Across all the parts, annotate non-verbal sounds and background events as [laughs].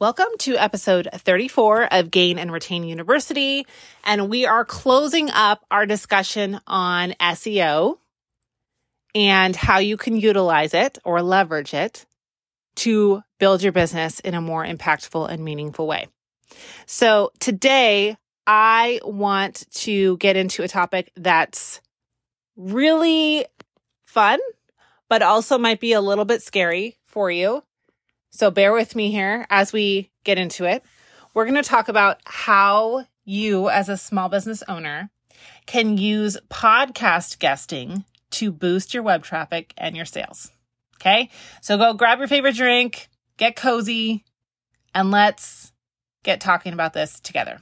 Welcome to episode 34 of Gain and Retain University. And we are closing up our discussion on SEO and how you can utilize it or leverage it to build your business in a more impactful and meaningful way. So today I want to get into a topic that's really fun, but also might be a little bit scary for you. So bear with me here as we get into it. We're going to talk about how you, as a small business owner, can use podcast guesting to boost your web traffic and your sales. Okay. So go grab your favorite drink, get cozy, and let's get talking about this together.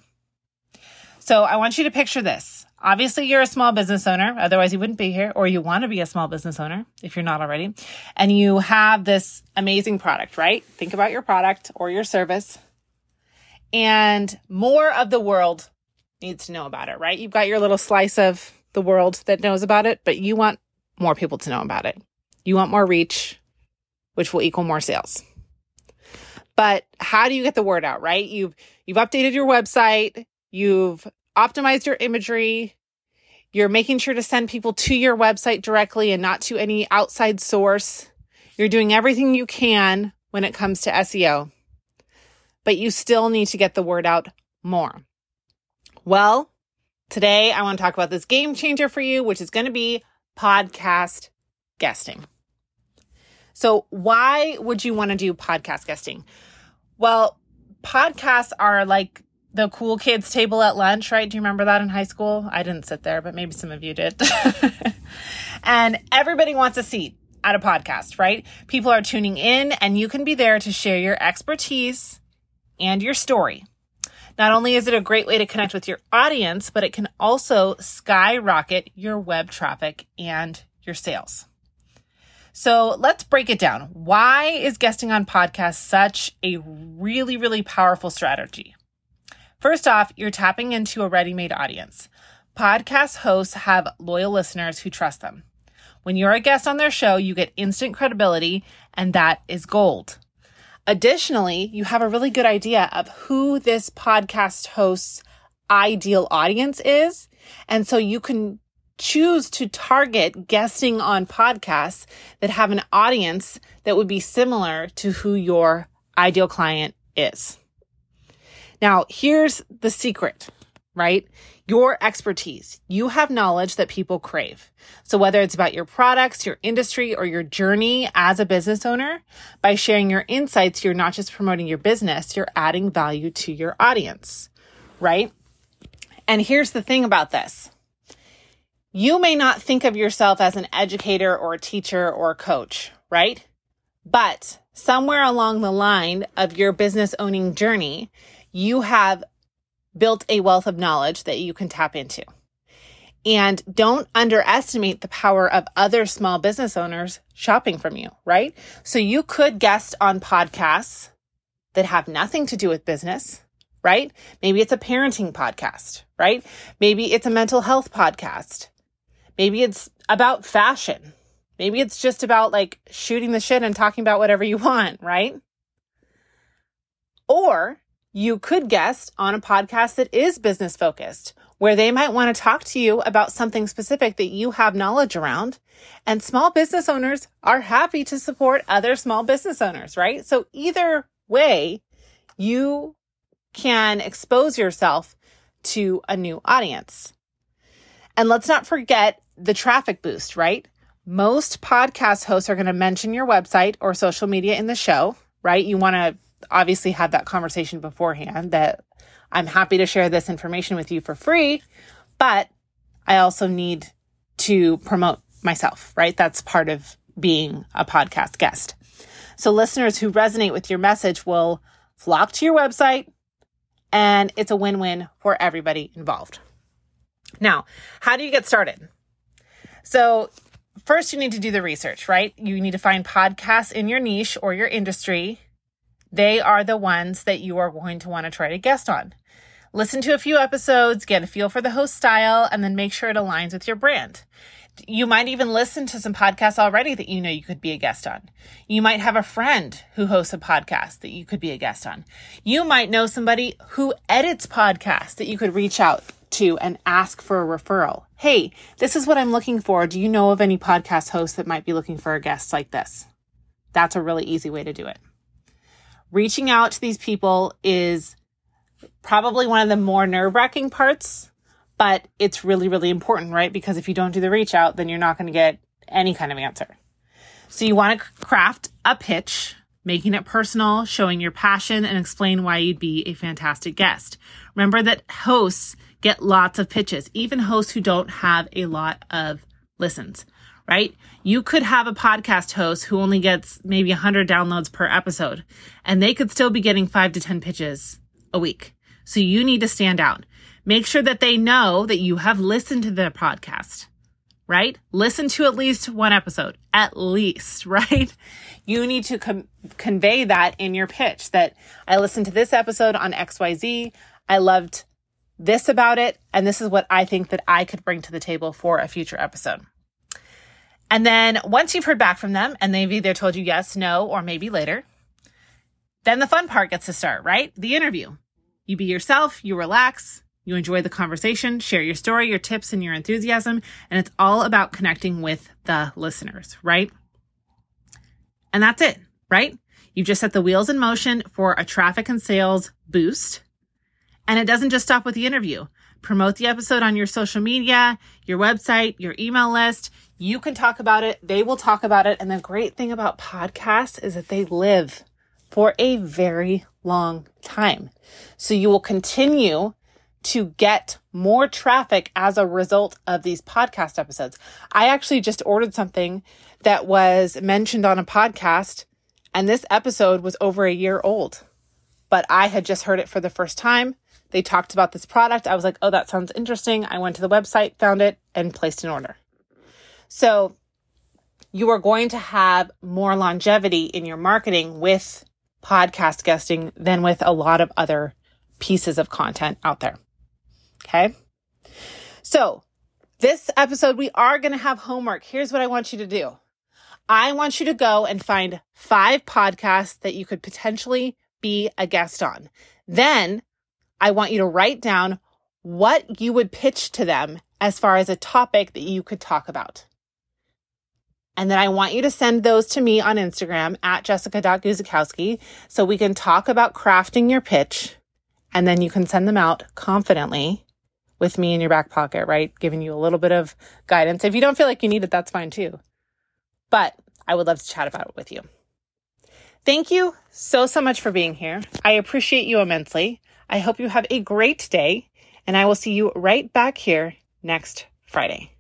So I want you to picture this. Obviously, you're a small business owner. Otherwise, you wouldn't be here, or you want to be a small business owner if you're not already. And you have this amazing product, right? Think about your product or your service. And more of the world needs to know about it, right? You've got your little slice of the world that knows about it, but you want more people to know about it. You want more reach, which will equal more sales. But how do you get the word out, right? You've you've updated your website, you've optimize your imagery. You're making sure to send people to your website directly and not to any outside source. You're doing everything you can when it comes to SEO, but you still need to get the word out more. Well, today I want to talk about this game changer for you, which is going to be podcast guesting. So, why would you want to do podcast guesting? Well, podcasts are like the cool kids table at lunch, right? Do you remember that in high school? I didn't sit there, but maybe some of you did. [laughs] and everybody wants a seat at a podcast, right? People are tuning in and you can be there to share your expertise and your story. Not only is it a great way to connect with your audience, but it can also skyrocket your web traffic and your sales. So let's break it down. Why is guesting on podcasts such a really, really powerful strategy? First off, you're tapping into a ready made audience. Podcast hosts have loyal listeners who trust them. When you're a guest on their show, you get instant credibility, and that is gold. Additionally, you have a really good idea of who this podcast host's ideal audience is. And so you can choose to target guesting on podcasts that have an audience that would be similar to who your ideal client is. Now, here's the secret, right? Your expertise. You have knowledge that people crave. So whether it's about your products, your industry, or your journey as a business owner, by sharing your insights, you're not just promoting your business, you're adding value to your audience, right? And here's the thing about this. You may not think of yourself as an educator or a teacher or a coach, right? But somewhere along the line of your business owning journey, you have built a wealth of knowledge that you can tap into. And don't underestimate the power of other small business owners shopping from you, right? So you could guest on podcasts that have nothing to do with business, right? Maybe it's a parenting podcast, right? Maybe it's a mental health podcast. Maybe it's about fashion. Maybe it's just about like shooting the shit and talking about whatever you want, right? Or you could guest on a podcast that is business focused, where they might want to talk to you about something specific that you have knowledge around. And small business owners are happy to support other small business owners, right? So either way, you can expose yourself to a new audience. And let's not forget the traffic boost, right? Most podcast hosts are going to mention your website or social media in the show, right? You want to obviously had that conversation beforehand that I'm happy to share this information with you for free, but I also need to promote myself, right? That's part of being a podcast guest. So listeners who resonate with your message will flock to your website and it's a win-win for everybody involved. Now, how do you get started? So first you need to do the research, right? You need to find podcasts in your niche or your industry they are the ones that you are going to want to try to guest on. Listen to a few episodes, get a feel for the host style, and then make sure it aligns with your brand. You might even listen to some podcasts already that you know you could be a guest on. You might have a friend who hosts a podcast that you could be a guest on. You might know somebody who edits podcasts that you could reach out to and ask for a referral. Hey, this is what I'm looking for. Do you know of any podcast hosts that might be looking for a guest like this? That's a really easy way to do it. Reaching out to these people is probably one of the more nerve wracking parts, but it's really, really important, right? Because if you don't do the reach out, then you're not going to get any kind of answer. So you want to craft a pitch, making it personal, showing your passion, and explain why you'd be a fantastic guest. Remember that hosts get lots of pitches, even hosts who don't have a lot of listens, right? You could have a podcast host who only gets maybe 100 downloads per episode, and they could still be getting five to 10 pitches a week. So you need to stand out. Make sure that they know that you have listened to their podcast, right? Listen to at least one episode, at least, [laughs] right? You need to com- convey that in your pitch that I listened to this episode on XYZ. I loved this about it. And this is what I think that I could bring to the table for a future episode. And then once you've heard back from them and they've either told you yes, no, or maybe later, then the fun part gets to start, right? The interview. You be yourself, you relax, you enjoy the conversation, share your story, your tips, and your enthusiasm. And it's all about connecting with the listeners, right? And that's it, right? You've just set the wheels in motion for a traffic and sales boost. And it doesn't just stop with the interview. Promote the episode on your social media, your website, your email list. You can talk about it. They will talk about it. And the great thing about podcasts is that they live for a very long time. So you will continue to get more traffic as a result of these podcast episodes. I actually just ordered something that was mentioned on a podcast, and this episode was over a year old, but I had just heard it for the first time. They talked about this product. I was like, oh, that sounds interesting. I went to the website, found it, and placed an order. So you are going to have more longevity in your marketing with podcast guesting than with a lot of other pieces of content out there. Okay. So this episode, we are going to have homework. Here's what I want you to do. I want you to go and find five podcasts that you could potentially be a guest on. Then I want you to write down what you would pitch to them as far as a topic that you could talk about. And then I want you to send those to me on Instagram at jessica.guzikowski so we can talk about crafting your pitch. And then you can send them out confidently with me in your back pocket, right? Giving you a little bit of guidance. If you don't feel like you need it, that's fine too. But I would love to chat about it with you. Thank you so, so much for being here. I appreciate you immensely. I hope you have a great day, and I will see you right back here next Friday.